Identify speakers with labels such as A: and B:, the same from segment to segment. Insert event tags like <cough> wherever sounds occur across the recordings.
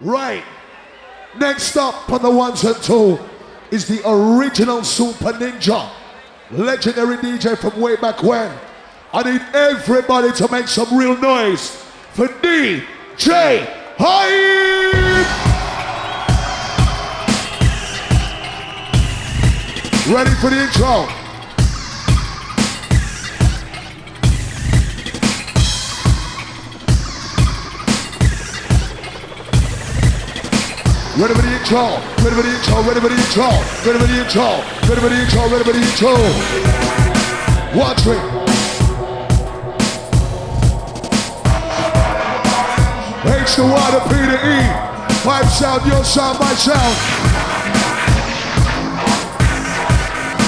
A: Right. Next up on the ones and two is the original Super Ninja, legendary DJ from way back when. I need everybody to make some real noise for DJ Hype! Ready for the intro? Ready for the intro, ready for the intro, ready for the intro, ready for the intro, ready for the intro, ready for the intro. Watch me. H to Y to P to E. My sound, your sound, my sound.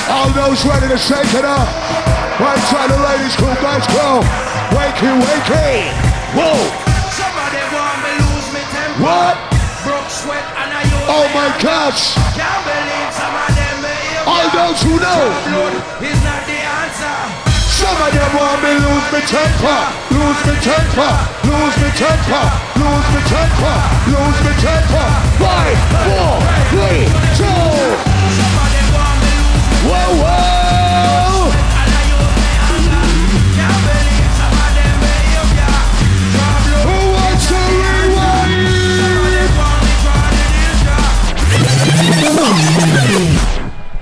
A: All those ready to shake it up. Right side, the ladies, cool guys, go. Wakey, wakey. Whoa.
B: Somebody want me lose me temper.
A: What?
B: Sweat and I use
A: Oh my gosh.
B: Can't believe some of them.
A: All those who know.
B: Blood is not the answer.
A: Some of them want me lose me temper, lose me temper, lose me temper, lose me temper, lose me temper. Five, four, three, two.
B: Some of them want me lose me
A: Whoa, whoa.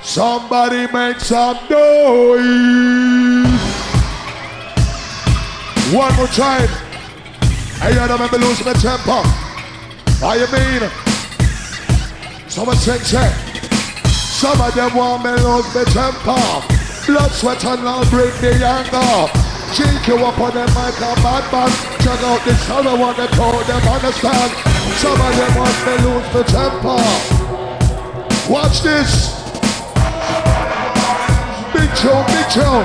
A: Somebody make some noise. One more time. I them and lose my temper. How you mean? Someone sing, say. Some of them want me lose my temper. Blood, sweat, and love bring the anger. Cheek you up on them like a bad man. Check out this other one that told them understand. Some of them want me lose my temper. Watch this. Big Joe, Big Joe.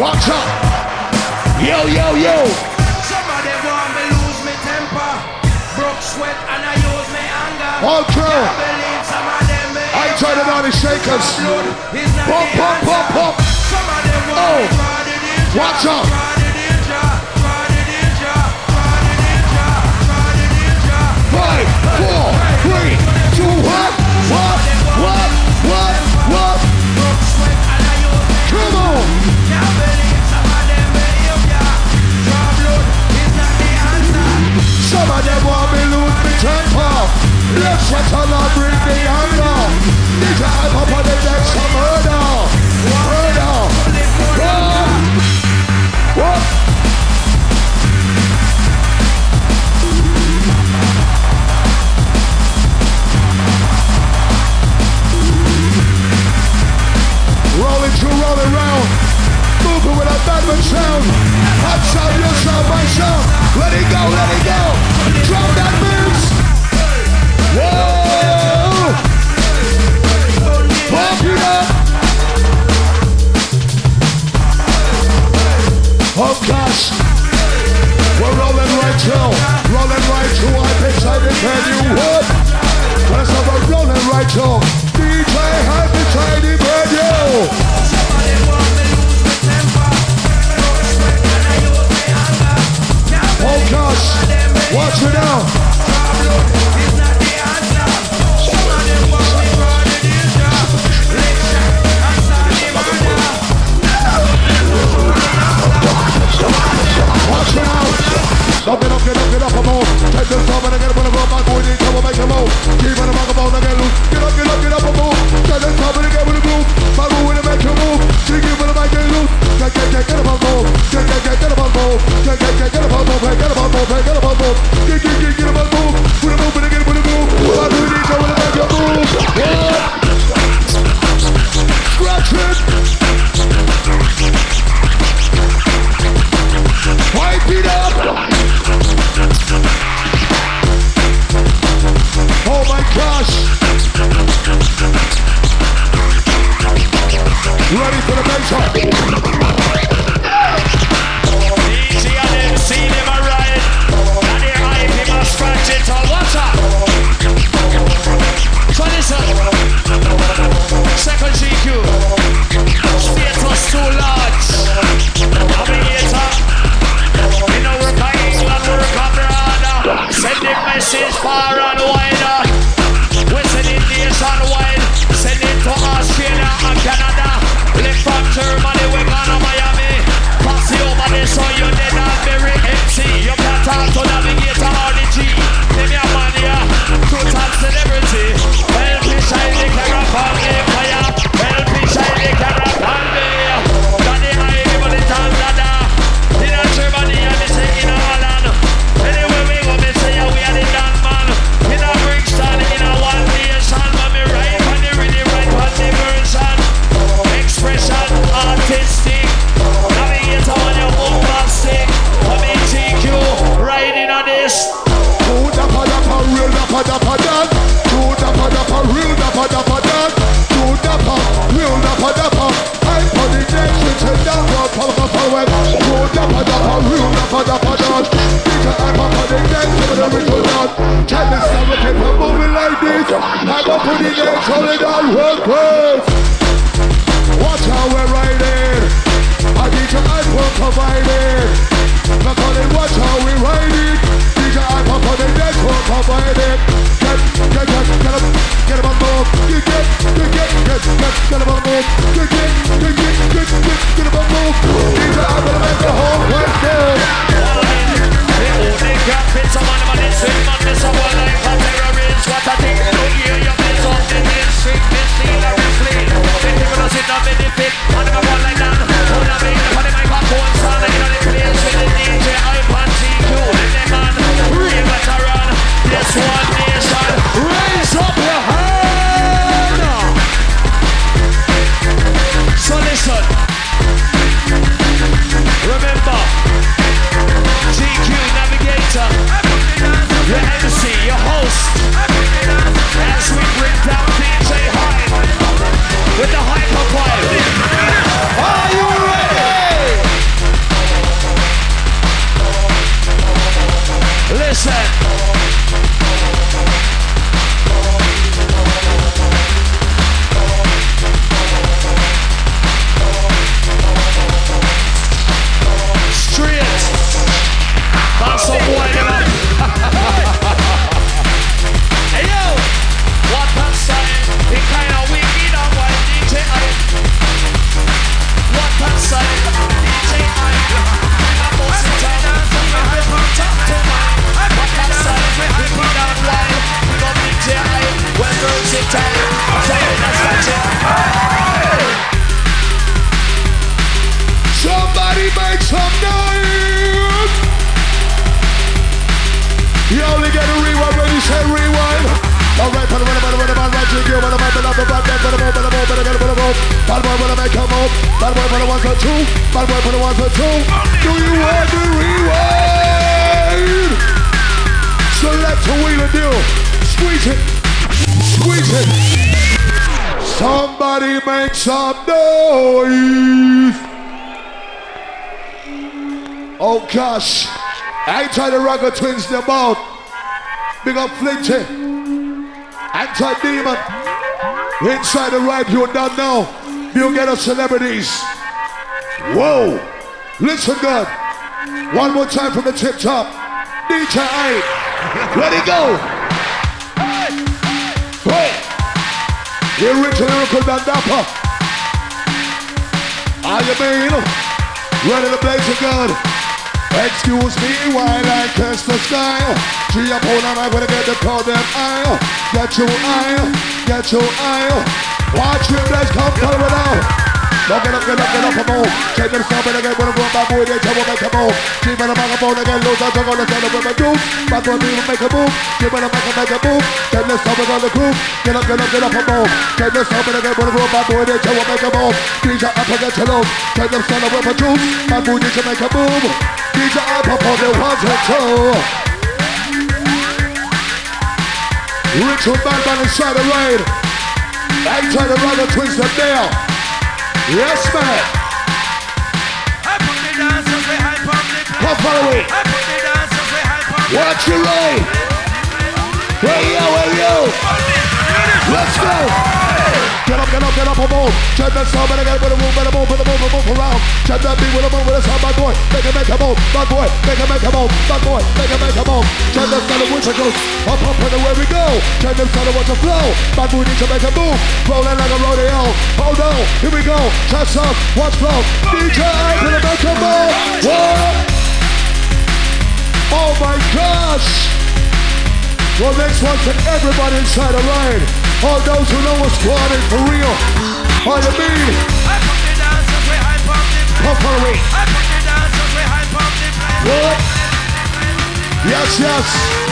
A: Watch out. Yo, yo, yo.
B: Some of them want me lose me temper. Broke sweat and I use me anger.
A: All crew.
B: Can't believe some of them.
A: I try to know the shakers.
B: Blood is not
A: Pop,
B: the
A: pop, pop,
B: answer.
A: pop.
B: Some of them want
A: Oh. Watch out. Come on.
B: Some of them
A: want. Let's Hot sound, your sound. Let it go, let it go. Drum that moves. Whoa! Pump it up. Oh gosh. We're rolling right through. Rolling right through. I decided to tell you what. Let's have a rolling right through. DJ Hype and Tiny Radio.
B: Somebody
A: Oh gosh. Watch it now. Real get
C: a
A: rewind when you say rewind. Alright, put a man, put a put a to you, put a man, put a man, put a man, put a man, put a man, put a put a man. Bad boy, put a man, come up. Bad put a one for two. Bad boy, put a one for two. Do you want the rewind? Select a wheel and deal. Squeeze it. Squeeze it. Somebody make some noise. Oh gosh. Anti-Ragga Twins them out. Big up Flinty. Anti-Deman. Inside the right, you don't know. You get us celebrities. Whoa. Listen good. One more time from the tip top. DJ A. Let it go. Hey. The original man dapper. How you mean? Ready to blaze a gun. Excuse me while I curse the sky. She up on I'm gonna get the call them eye. Get your eye, get your eye. Watch your bless come follow it out. Don't get up, get up, get up, come on. Check them and again, wanna go bad boy, they tell me make a move. She better make a move, again, lose out, I'm gonna tell them what I do. Bad boy, people make a move. She better make a, make a move. Check them and on the groove. Get up, get up, get up, come on. Check them stuff and wanna go bad boy, they tell me make a move. DJ up get your love. Check them whip a juice. Bad boy, to make a move. DJ up on the one and two. Richard Bandman inside the raid. Enter the runner, twins them there. Yes, man. Come follow me. Watch your right. Hey yo, hey yo. Let's go. Get up, get up, get up, a move. Check that sound, better get with a move, better move, better move, move around. Check that beat with a move, with a sound, bad boy. Make it, make a move, bad boy. Make it, make a move, bad boy. Make it, make a move. Check that which it goes. Up, up, and away we go. Check that sound, watch the flow. Bad boy need to make a move. Rolling like a rodeo. Hold on, here we go. Check sound, watch flow. DJ, gonna make a move. Oh my gosh. Well, next one to everybody inside the line. All those who know what's going on for real. All you mean? Come for me. What? Yes, yes.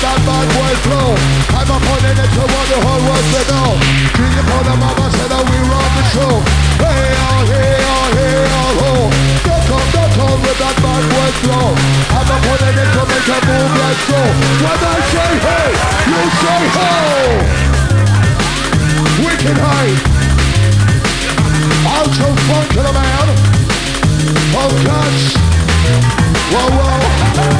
A: that bad boy flow. I'm upon it to what the whole world to know. Dream upon the mama said that we run the show. Hey, oh, hey, oh, hey, oh, ho. Don't come, don't come with that bad boy flow. I'm upon it to make a move like so. When I say hey, you say ho. Wicked high. Out Ultra fun to the man. Oh gosh. Whoa, whoa.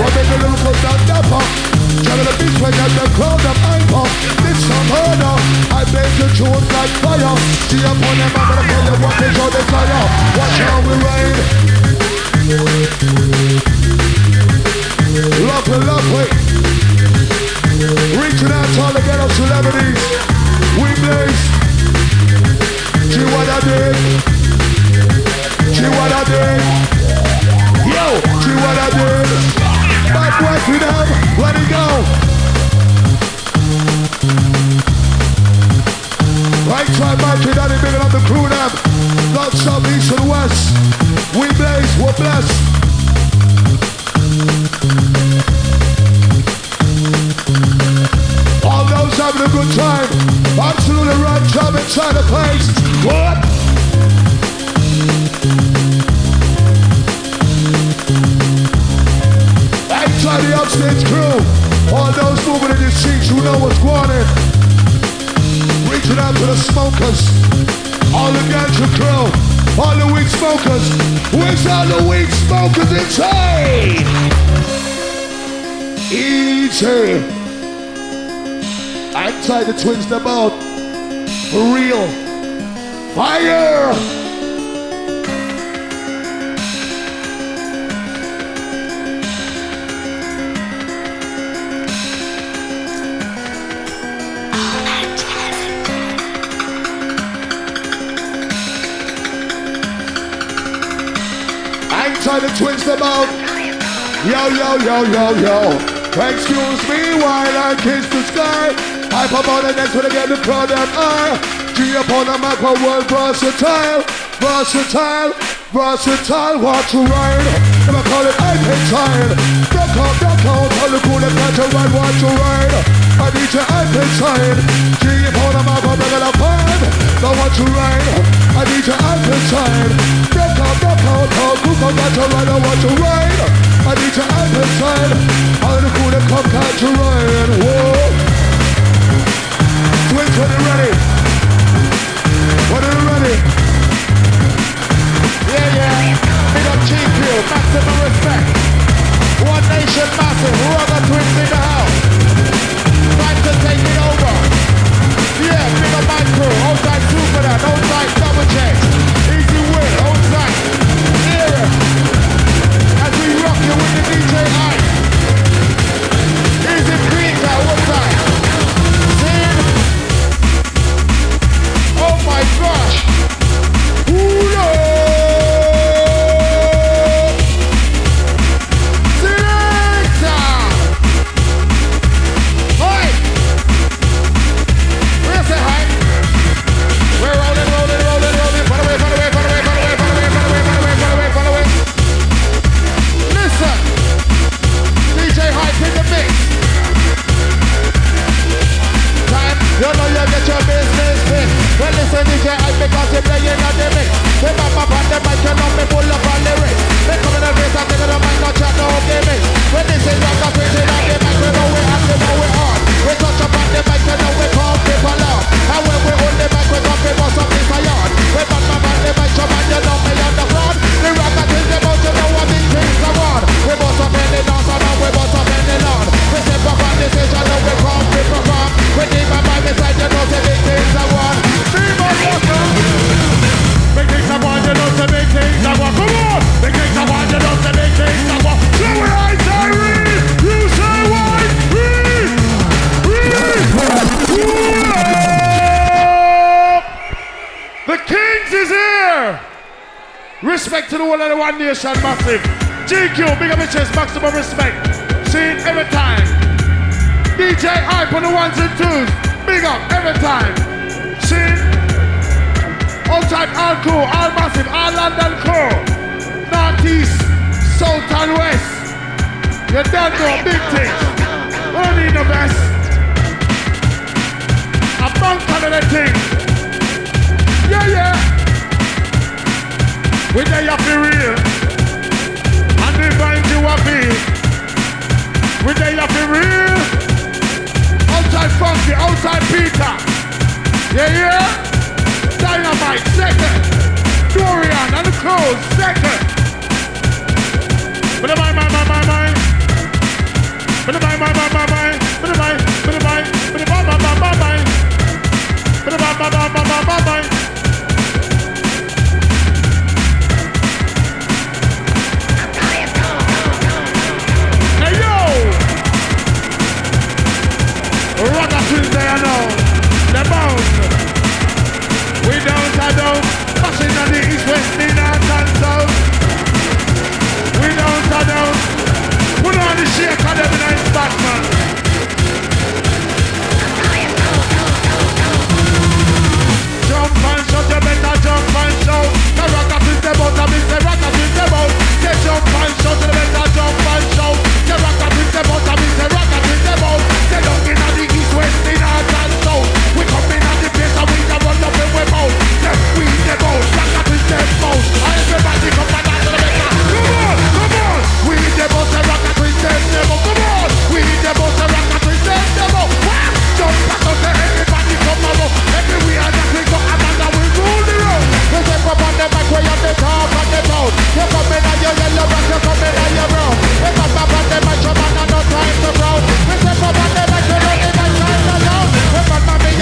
A: We're a little for that dapper. Travel the beach you're the crowd up, I'm up. This a murder. I blaze the tunes like fire. See up on them, I'm gonna tell you what is your desire. Watch how we rain. Lovely, lovely. Reaching out to all the ghetto celebrities. We blaze. See what I did. See what I did. Yo, see what I did. Let it go. Right big up the crew them. North, south, east and west. We blaze, we're blessed. All those having a good time. Absolutely right job inside the place. What? Inside the upstage crew. All those moving in your seats who know what's going on. Reaching out to the smokers. All the ganja crew. All the weed smokers. Where's all the weed smokers inside? Easy. Outside the twins them out. For real. Fire! Outside the twins them out. Yo, yo, yo, yo, yo. Excuse me while I kiss the sky. I pop on the next one again to crowd them eye. G upon the macro world versatile, versatile, versatile. Watch to ride? Them I call it I can time. Duck out, duck out. All the cool that got to ride, watch to ride? I by DJ Alpenside. G for the mouth of regular vibe. Now want to ride. I need DJ Alpenside. Break out, break out, out. Group of got to ride. I want to ride. I need DJ Alpenside. All the cool that come can't to ride. Whoa. 2020 ready. When you're ready?
D: Yeah, yeah. Big up GQ. Maximum respect. One Nation Massive. Ragga Twins in the house. Time to take it over. Yeah, big up my crew. Outside super real. Outside funky, outside Peter. Yeah, yeah. Dynamite, second. Dorian and the clothes, second. But my, my, my, my, my. But my, my, my, my, my. But my, but but my, my, my, my, my. But my, my, my, my, my, my, my. Hey Tuesday, I know. The bound. We don't, I don't. Passing on the east, west, in our and south. We don't, I don't. Put on the shake on every night, Batman. Jump and shout, you better jump and shout. The rocket is the boat, I miss the rocket is the boat. They jump and shout, you better jump and shout. The rocket is the boat, I miss the rocket is the boat. They don't get east, west, in north and south. We come in at the place and we the run up and we bout. Yes, we the boat, shut up is the boat. Everybody come and dance to the beat. Come on, come on. We the boat, the rock and twist them demo. Come on, we the boat, the rock and twist them demo. Jump back up to everybody come around. Everywhere that we go, Amanda we rule the road. We step up on the back way on the top and the town. You come in and you yellow, you come in and you brown. We come up on the match, man, and no time to frown. We step up on the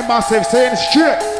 D: up the Hackney massive, saying straight.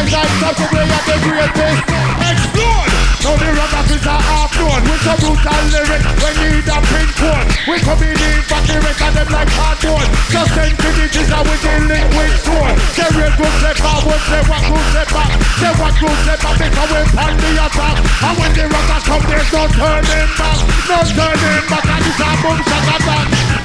D: Like like such a way at the greatest. Explode! Now the rockers is a half tone With some brutal lyrics We need a pin code We come in in for the them like cardboard Just send to the with the liquid sword Say real good step forward Say what good step back Say what good step back Because we pan the attack And when the rockers come There's no turning back No turning back And it's a boom shot attack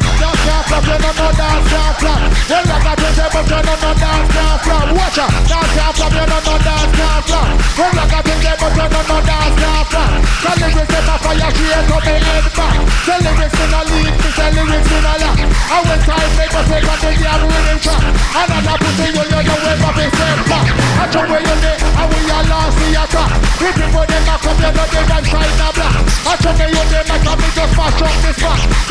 D: can't you know dance can't flop Well, like I said, but you know dance can't flop Watch out, dance can't flop, you know dance can't flop Well, like I said, but you know dance can't flop The lyrics in a fire, straight up me head back The lyrics in a lead, the lyrics in a lock And when time make us take on the damn rhythm track Another pussy, you know way of his step back I jump where you lay, and we are lost the attack If you put them up, you know they a black I jump where you lay, make me just mash up this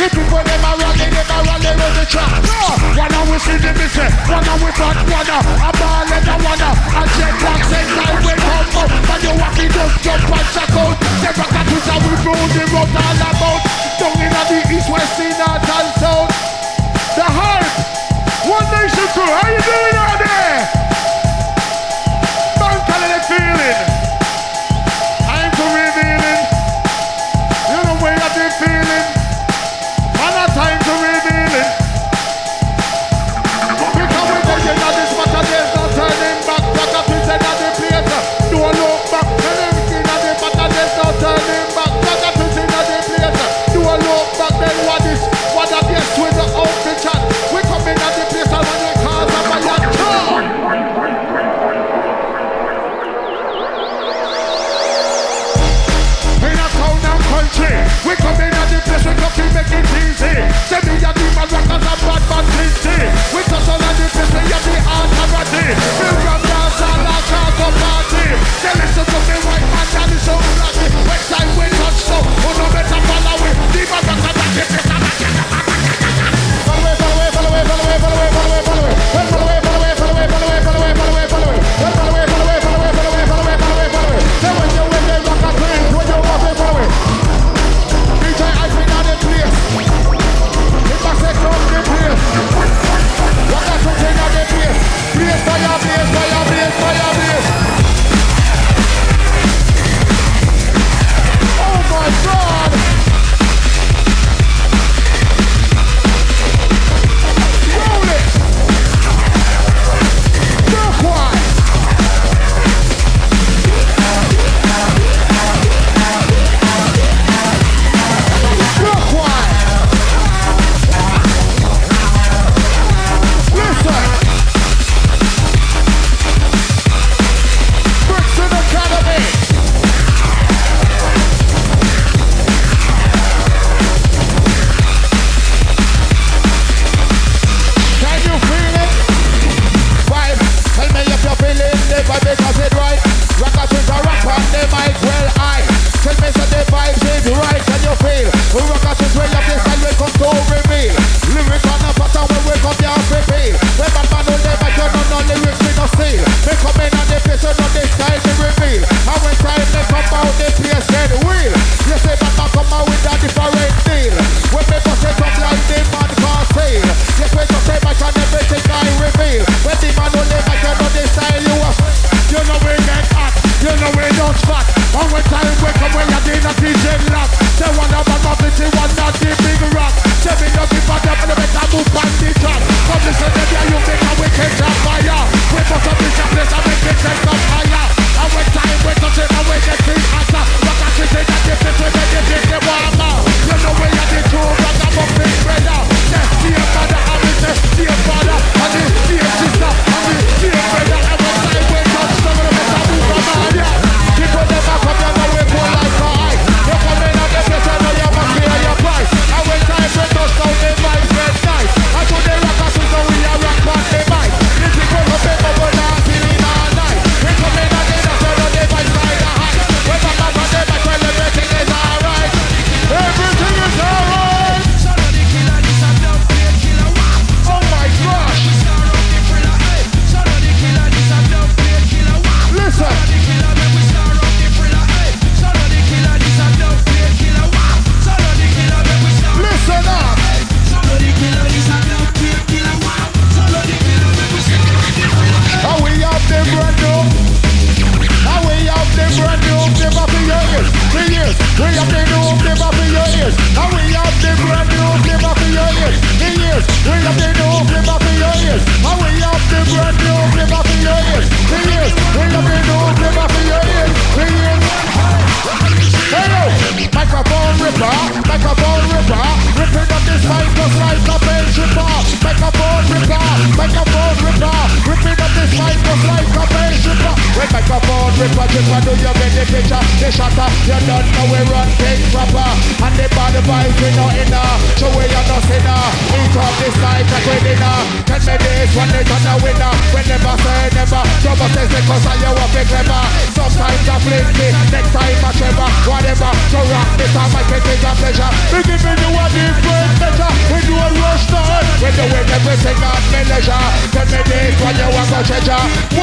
D: If you put them around, they them around, they run the track No, wanna we see the missing, wanna we front, wanna A ball and a wanna, a jet black, same oh. time we come up But you walk it just jump and check out The rock and twist and we roll the road all about. Down in the east, west, in north and The hype, we come in at the place, we come to make it easy. Say me a Deman Rockers and Badman Flinty. We touch on at the place, we have the authority. We run dance all our cars of party. They listen to me white man, that is so lucky. Next time we touch so, who no better follow we. Deman Rockers and the place, Follow away, follow away, follow away, follow away, follow away, follow away, follow away. Follow away, follow away, follow away, follow away, follow away, follow away, follow away, fire, place treasure.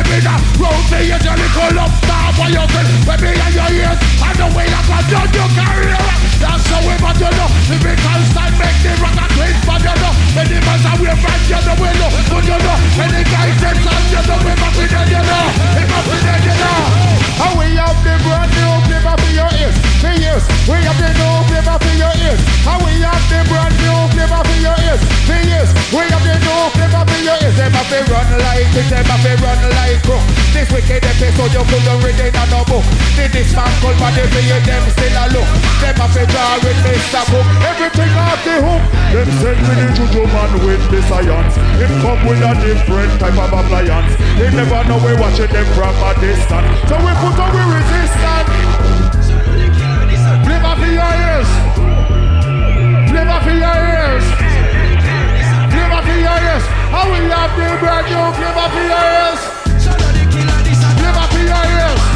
D: With me now. And your little love star for your friend. Baby and your ears. I know we have got done your career. That's how we but you know. The big constant make the rock and twist, but you know. Many months are we back, you know we know. But you know, many guys say son, you know we must be dead, you know. We must be dead, you know. And we have the brand new flavor for your ears. For years. We have the new flavor for your ears. And we have the brand new flavor for your ears. For years. We have the new flavor for your ears. Them have to run like it, them have to run like crook. This wicked episode you couldn't read it on no book. The dismantle body for you, them still a look. Them have to draw with Mr. Cook. Everything off the hook. Them send me the juju man with the science. Him come with a different type of appliance. They never know we watching them from a distance. So we put on we resistance. For your ears. Flavor for your ears. Flavor for your ears. How we have the brand new flavor for your ears. Flavor for your ears.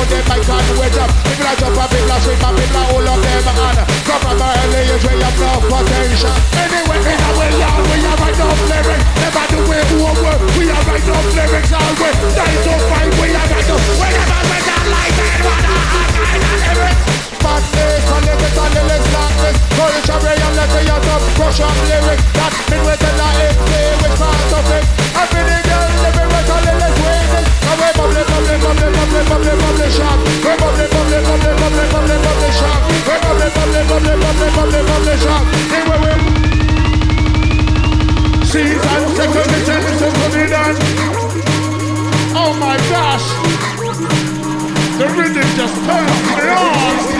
D: Now them
E: like on the wedge up
D: People are jump and people are swing and people are all of them And come from our early age we have no potential.
E: Anyway, in our yard we have enough lyrics Never do we work, we have enough lyrics Always 9 to 5 we have We like that, lyrics back bass And
D: they get on the legs like this Courage and ray and let your top Crush up lyrics That midway to the hip Play with part of it Every day girl Every way to the legs it. And we bubbly, bubbly, bubbly, bubbly, bubbly, bubbly shark We bubbly, bubbly, bubbly, bubbly, bubbly, bubbly shark We bubbly, bubbly, bubbly, bubbly, bubbly, bubbly shark Here we win
E: Season second, it's a symphony dance Oh my gosh! The rhythm just turned my arms.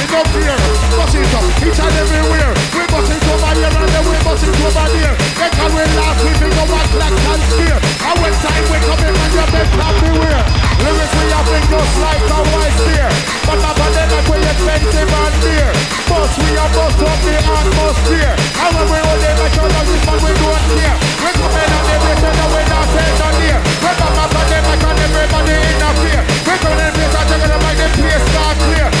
E: it up bust it up, each and everywhere. We bust it over here and then we bust it over there. They can we laugh, we black and spear. And when time we come in and you better beware. Lyrics we have been just like a white spear. But never then that we expensive and dear. Bust we are bust up the atmosphere. And when we hold them like a dog, we don't care. We come in and they listen and we not send on here. We come up on them like
D: everybody fear. We come in place and take them like the place start clear.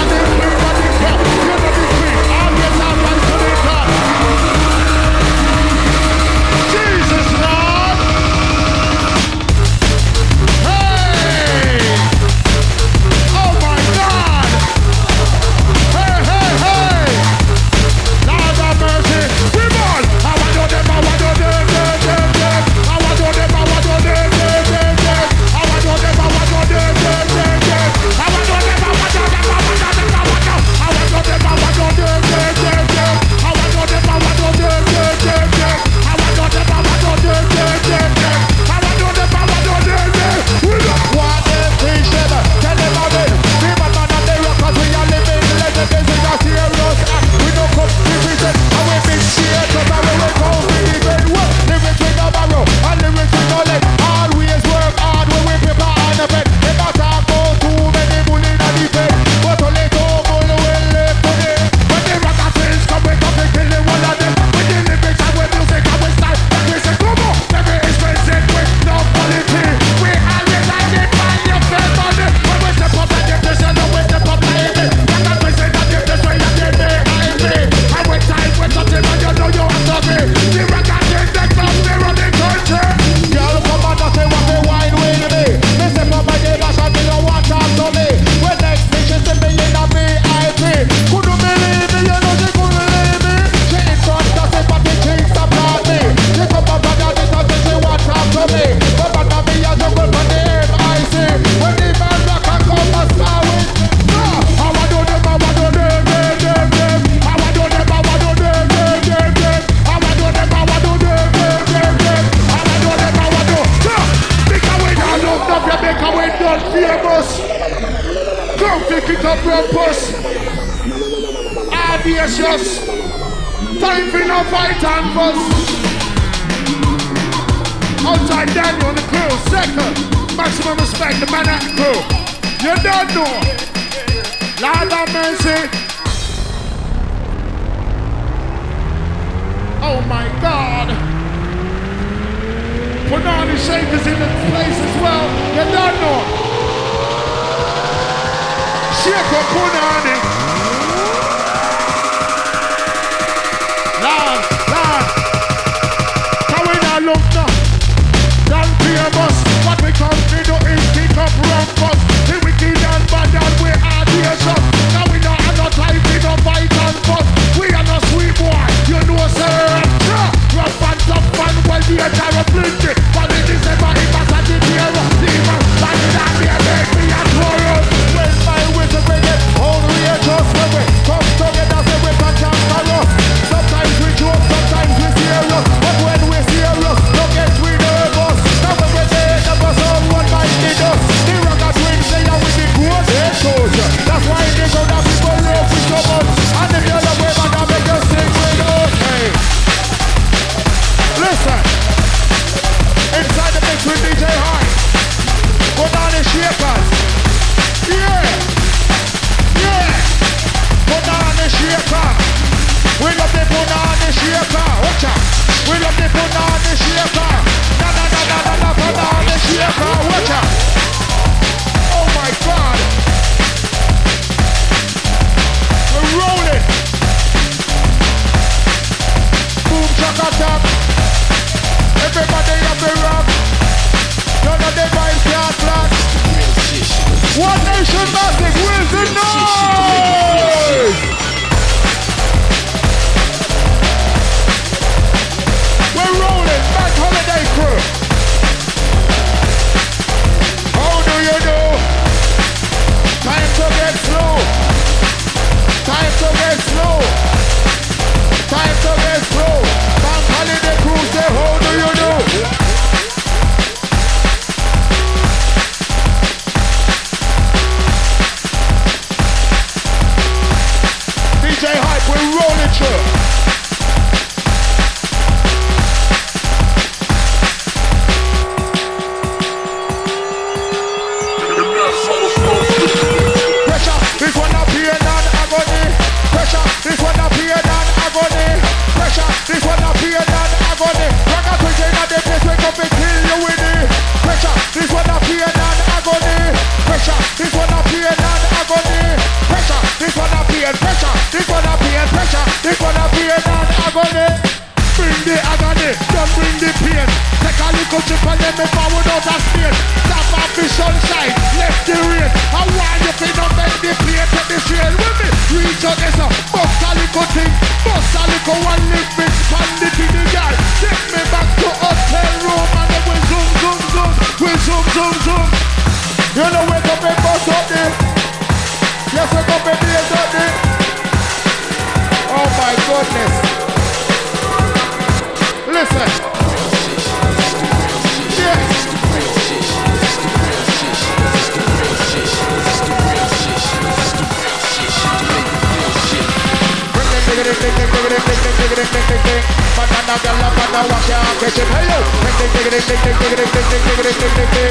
D: Ding ding ding ding ding ding ding ding ding ding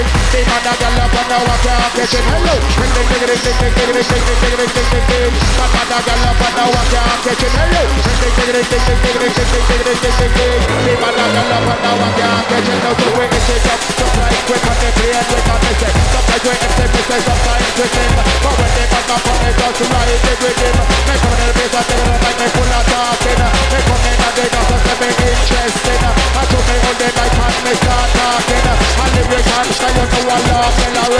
D: gala banana walk ya kitchen hello. Ding ding ding ding ding ding ding ding ding ding ding ding ding ding. Banana gala banana walk ya kitchen hello. Ding ding ding ding ding ding ding ding ding ding ding ding ding ding. The banana gala banana walk ya kitchen now to win it up. Just like quick on the plane with a message. Sometimes we empty message, sometimes we sing. But when they back up it, just ride it with him. Make on the place, I them like they full of talking. They come in and they just say me. I took me all the night and me start talking. And the break and style, you know I love la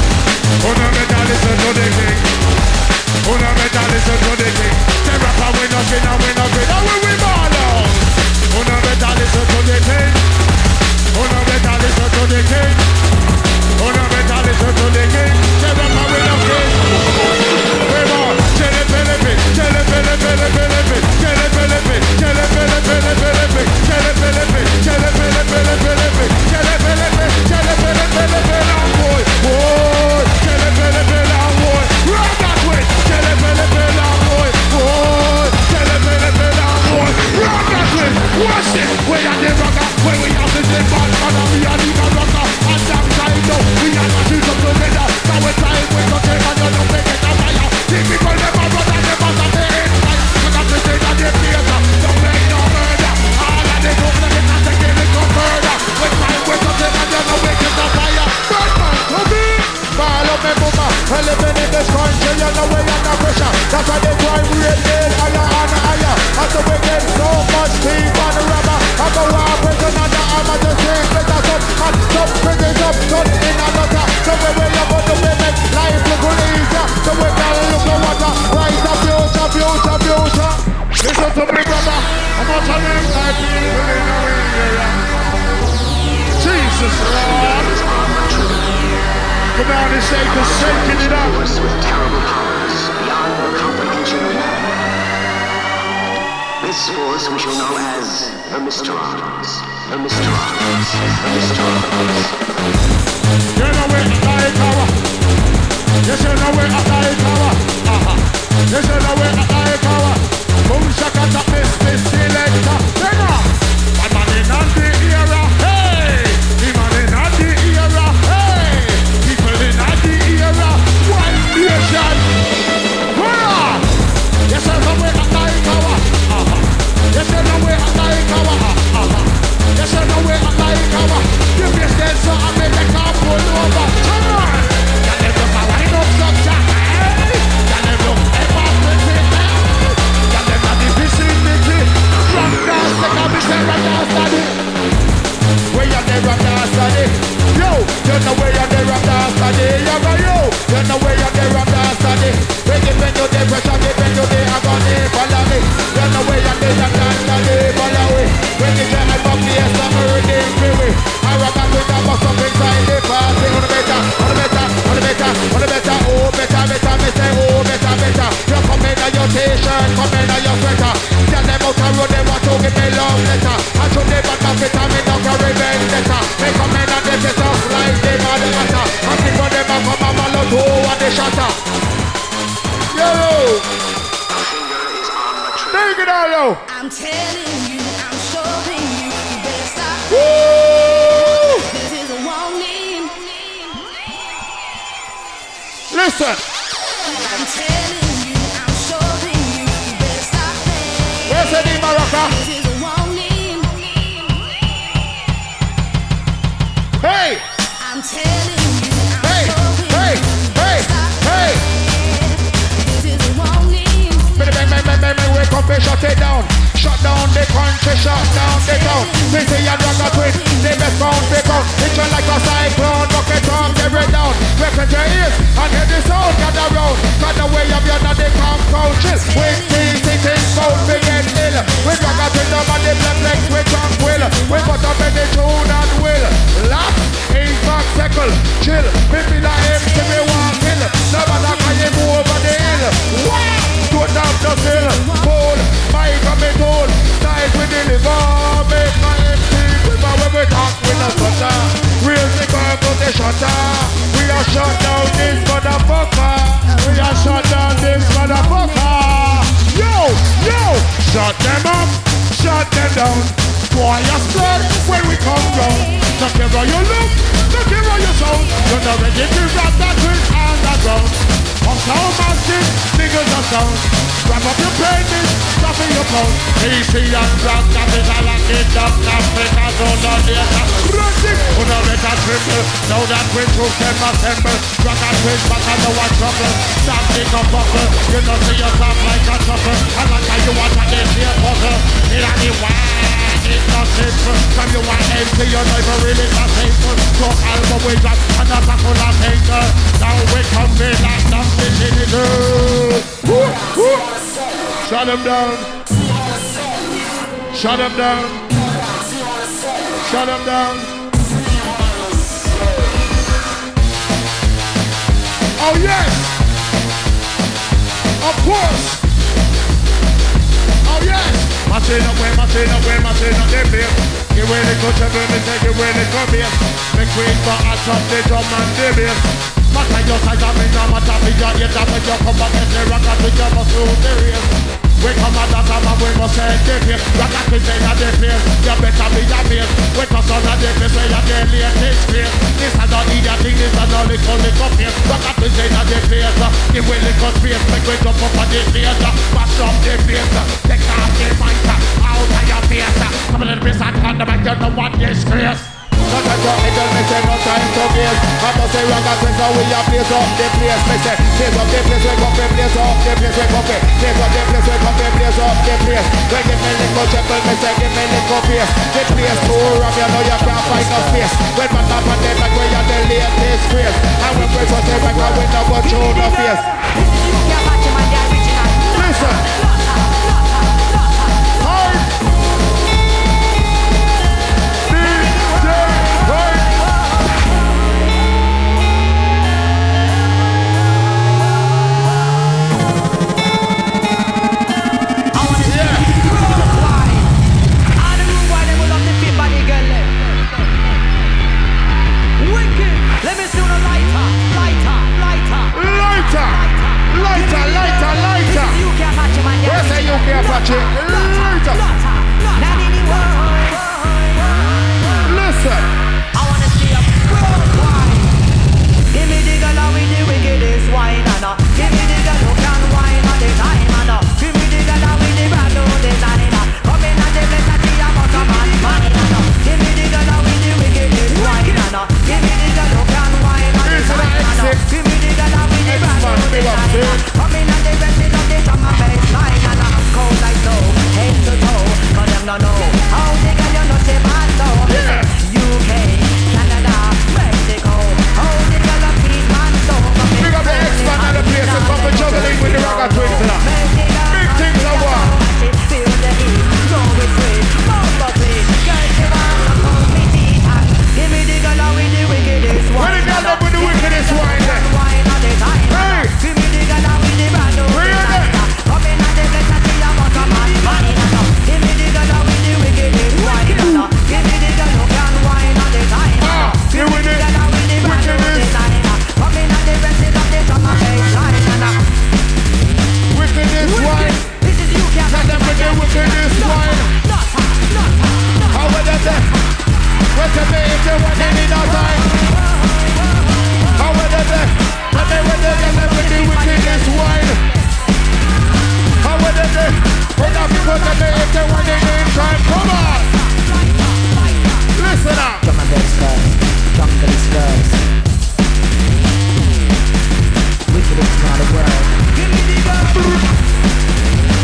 E: Una me listen to the king Una me listen to the king The rapper we no skin and we no green And we we ball out Una me listen to the king Una me listen to the king Una me listen to the king The rapper we no skin We ball Chele pele pele pele pele pele pele pele pele pele pele
D: your and hear the sound, gather round. Got the way of your come couches. With these sitting bound, we get ill. We drag a twin, nobody black legs, we tranquil. We put up in the tune and will. Laugh, ain't back, circle, chill. We feel like empty, we want kill. Nobody can you move over the hill. Wow! Don't have no skill, pull, mic on me tool, tight with the we talk with the butter. Nigga put the shutter, we are shut down this motherfucker, we are shut down this motherfucker. Yo, yo, shut them up, shut them down. Boy, you're when we come round. Look here how you look, look here how you sound. Pound. Easy and drop, capital and up, Africa, zone on the attack. Running, put a better triple. Now that we troops them assemble. Rock and twist back on the one trouble. Standing up buckle, you know see yourself like a truffle. And like how you want to get here puzzle. It one, it's not simple. From you want empty, your life really not simple. So album we drop, and that's a full of finger. Now we come in like nothing in woo. Shut him down. Shut him down. Shut him down. Oh yes. Of course. Oh yes. Machine away, machine away, machine up the beat. Give way the good table, me say give way the good bass. Make way for a drop the drum and the bass. Matter your size and me no matter me your age and when you come back and say rock and you must do the race. We come at that time and we must say the pace. Rock and say at the place, you better be a base. We toss on the place where you get latest place. This is not idiot thing, this is not little little pace. Rock and say at the place, uh, give way little space. Make we jump up on the place, uh, mash up the place. Uh, take off the mic out of your face. Come a little bit on the mic, you know what disgrace. No time to idle, me say no time to waste. I must say rock and twist, so we a blaze up the place Me say, blaze up the place, we come fi blaze up the place We come fi blaze up the place, we come fi blaze up the place. When give me little trouble, me say give me little pace The place too rum, you know you can't find no space When man up on them like we are the latest craze. And when we touch the back, we no go through no face. Listen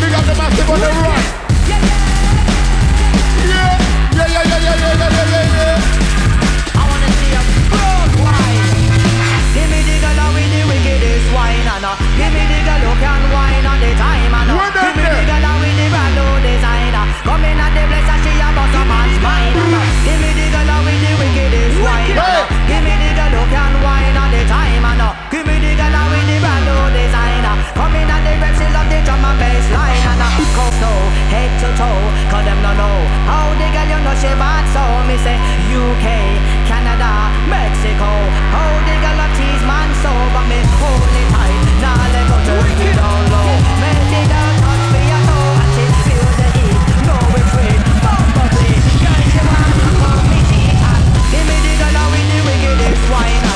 D: Big up
B: the massive on the rock. toe Cause them no know How the girl you know she bad. So Me say UK, Canada, Mexico How the girl a tease man. So But me hold it tight. Now let go to me down low. Make the girl touch me a toe And she feel the heat. Know it's real Bumble Girl she want to me cheat And give me the girl with the wickedest wine.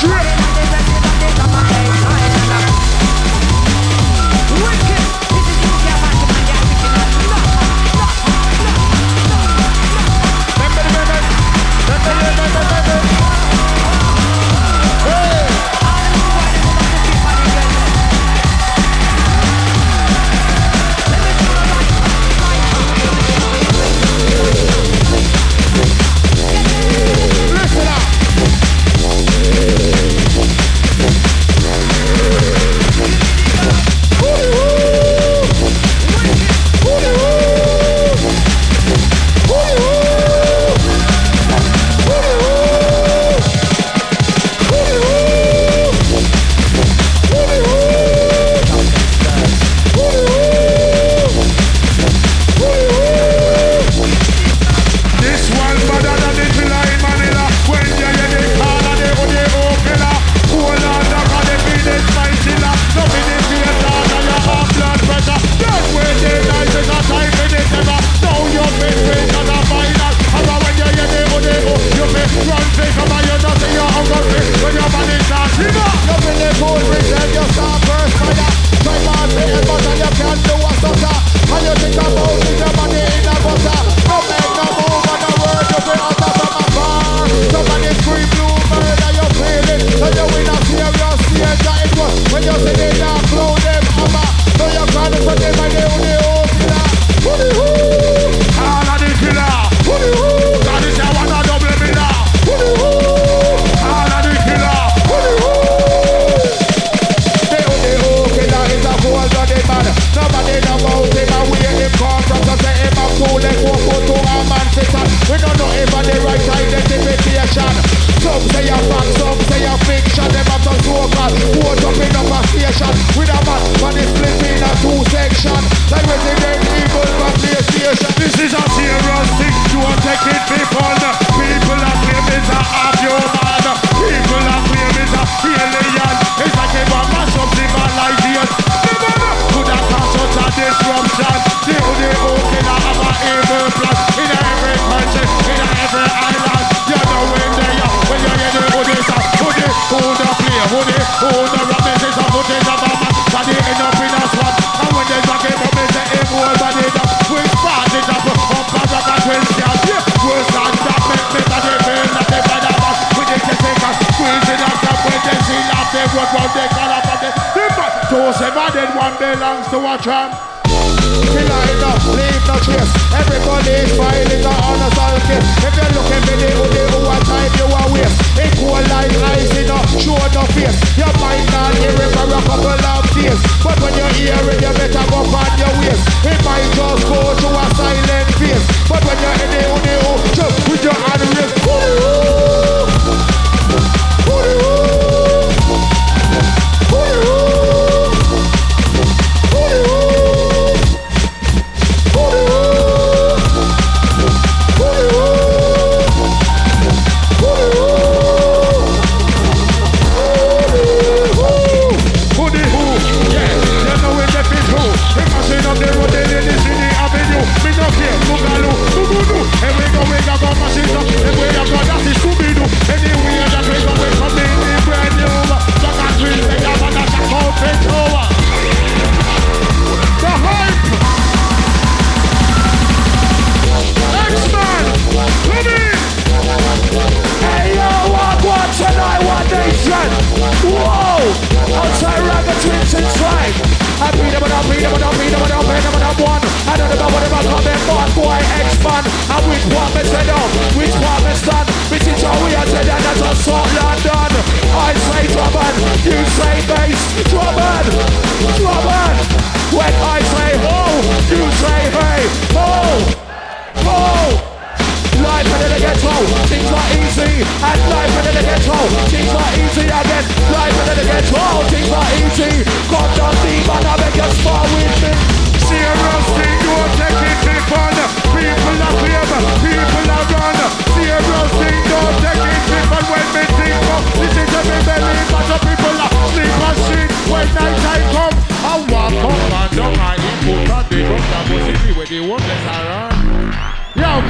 A: Shredding. from. Till I don't leave no trace. Everybody Everybody's fighting the honor soldier. If you're looking for the hoodie who are time you are with, it like ice in a show no face. You might not hear for a couple of days, but when you hear it, you better go find your ways. It might just go to a silent face, but when you're in the hoodie who, just put your hand raised.
E: right. I beat them up, beat them up, beat them up, beat them up one. I don't know what about coming, but boy, expand. And which one me say down, which one me stand. This is how we are said, and that's a soft London. I say Drummond, you say bass. Drummond, Drummond. When I say ho, you say hey. Ho, ho life and in the ghetto,
F: things are easy. And
A: life and in the ghetto, things are easy. Again, life and in the ghetto, things are easy. God
F: down deep and I beg you spar with me.
A: Serious thing, don't take it for fun. People are clear, people are run. Serious thing, don't take it fun. When me think of, this is a big belly, but the people are sleep and shit. When night time come, I walk up and down, I eat food, and they come down, see me where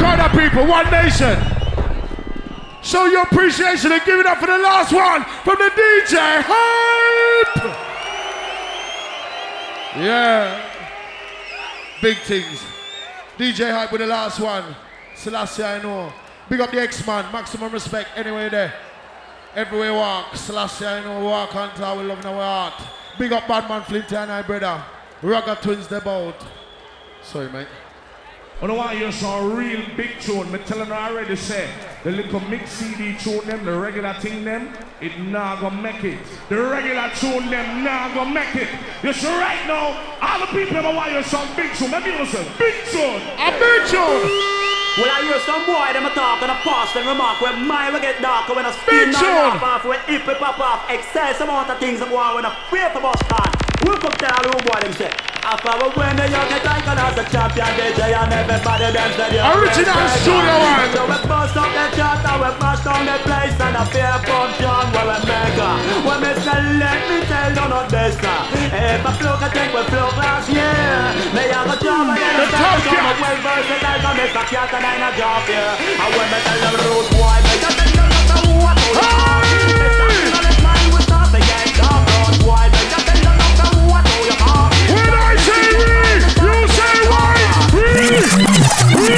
A: of people, one nation. Show your appreciation and give it up for the last one from the DJ Hype. Yeah. Big things. DJ Hype with the last one. Selassie, I know. Big up the X-Man. Maximum respect anyway there. Everywhere walk. Selassie, I know. Walk on top. We love in our heart. Big up Badman Flint and I, brother. Ragga Twins, the boat. Sorry, mate.
E: I don't want hear some real big tune. Me telling you already say the little mix CD tune them, the regular thing them, it not gonna make it. The regular tune them not gonna make it. You see right now, all the people ever want hear some big tune. Maybe you listen, big tune, a big tune.
B: Well, I hear some boy them a talk and a pass and remark when mine will get darker when a spin
E: tune.
B: off off when hip pop off excess amount of things that go on when a pray for bus. Look up all the boy them say. After we win the young get icon as a champion DJ and everybody them say you're
A: Original studio one.
B: So we bust up the chart and we mash down the place and a fair pump John where we make her. When me say let me tell you not this. If I flow I think we flow last year. Me have a job and
A: The
B: I
A: top
B: start to come
A: cat.
B: up well versatile so Mr. Cat and I a job here. And when me tell them road boy, me just tell them not to what to do. The something on his mind will start to get. Road boy, me just tell them not to what to do.
A: When I say we, you say why? We, we,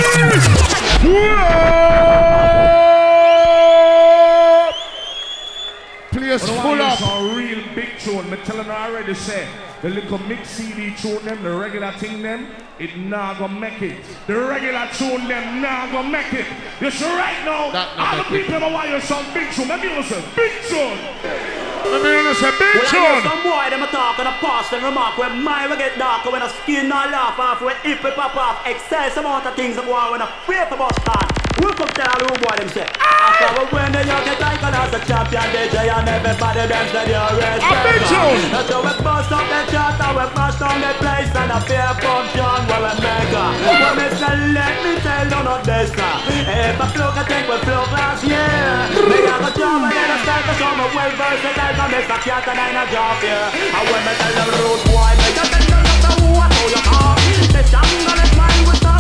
A: Place full
E: want to hear
A: up.
E: some real big tune. Me telling you already say the little mix CD tune them, the regular thing them, it not gonna make it. The regular tune them not gonna make it. You see right now,
A: That not
E: all the
A: make it.
E: people ever want to hear some big tune. Maybe you listen, big tune.
A: Let me listen, big
B: Well, I hear
A: tune.
B: some boy them a talk and a pass and remark when mine will get darker when a skin all laugh off when hip pop off excess amount of things that go on when a pray for bus Look up there, all the boy them say. After we win the young get icon as a champion DJ and everybody them say you're respect.
A: A tune.
B: How we bust up the chart and we mash down the place and a fair pump John where we make her. When me say let me tell you not this. If I flow I think we flow last year. Me have a job and then I start to show me well versatile so Mr. Cat and I a job here. And when me tell them road boy, me just tell them not to what to you call. The jungle is mine we start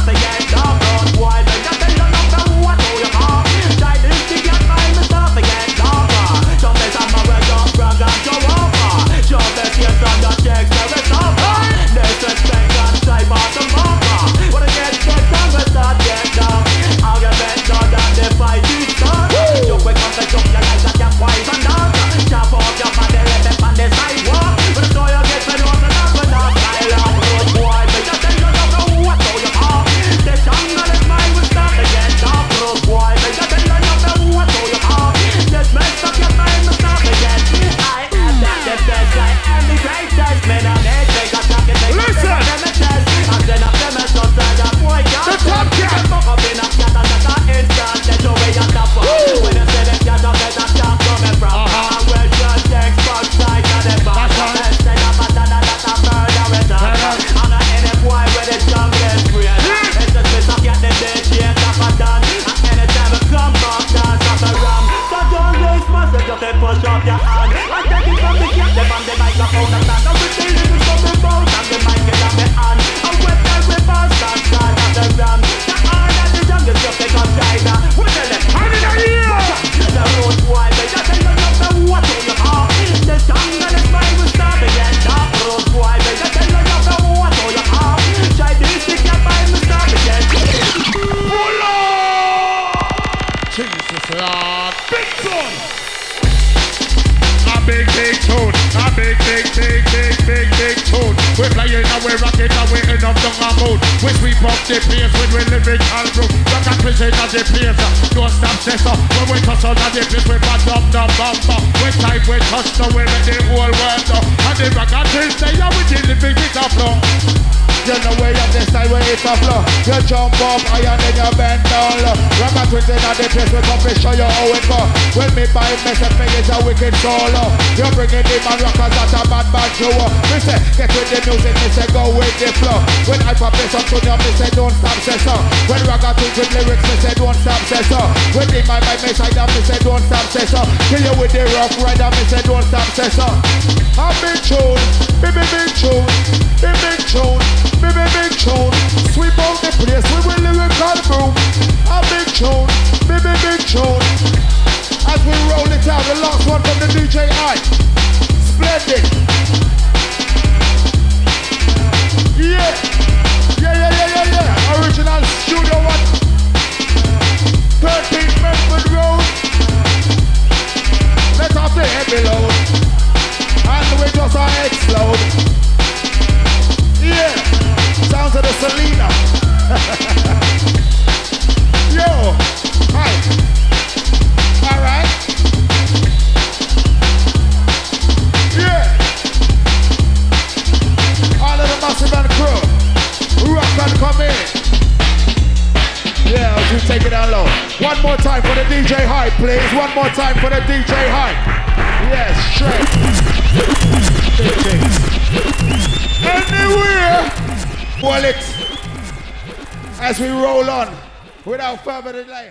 E: tune.
A: A big, big, big, big, big, big tune. We flying and we rocking and we in from down a mood. We sweep up the place with we lyrical group. Rock and prison at the place. Don't stop sister. When we touch at the place, we bad up the bumper. When time we touch the way with the whole world. uh, And the rock and prison, they are with the living flow.
D: You know where you this style where it's a flow. You jump up high and then you bend down low. Ragga Twins in the place we come to show you how it go. When me buy message me is a wicked solo. You bringing Deman Rockers that a bad bad duo. Me say get with the music me say go with the flow. When I pop this up to you me say don't stop say so. When Ragga Twins with lyrics me say don't stop say so. When the man by me side me say don't stop say so. Kill you with the rough rider me say don't stop say so. A big tune, big big big tune, big big tune Big, big, big tune. Sweep out the place with a lyrical boom. A big tune. Big, big, big tune. As we roll it out, the last one from the DJ I. Splendid. Yeah. Yeah, yeah, yeah, yeah, yeah. Original Studio One. 13 Brentford Road. Let off the heavy load. And we just explode. Yeah, sounds of the Selena. <laughs> Yo, hi. All right. Yeah. All of the massive and crew, rock and come in. Yeah, as you take it down low. One more time for the DJ hype, please. One more time for the DJ hype. Yes, straight. Anywhere. Well, as we roll on without further delay.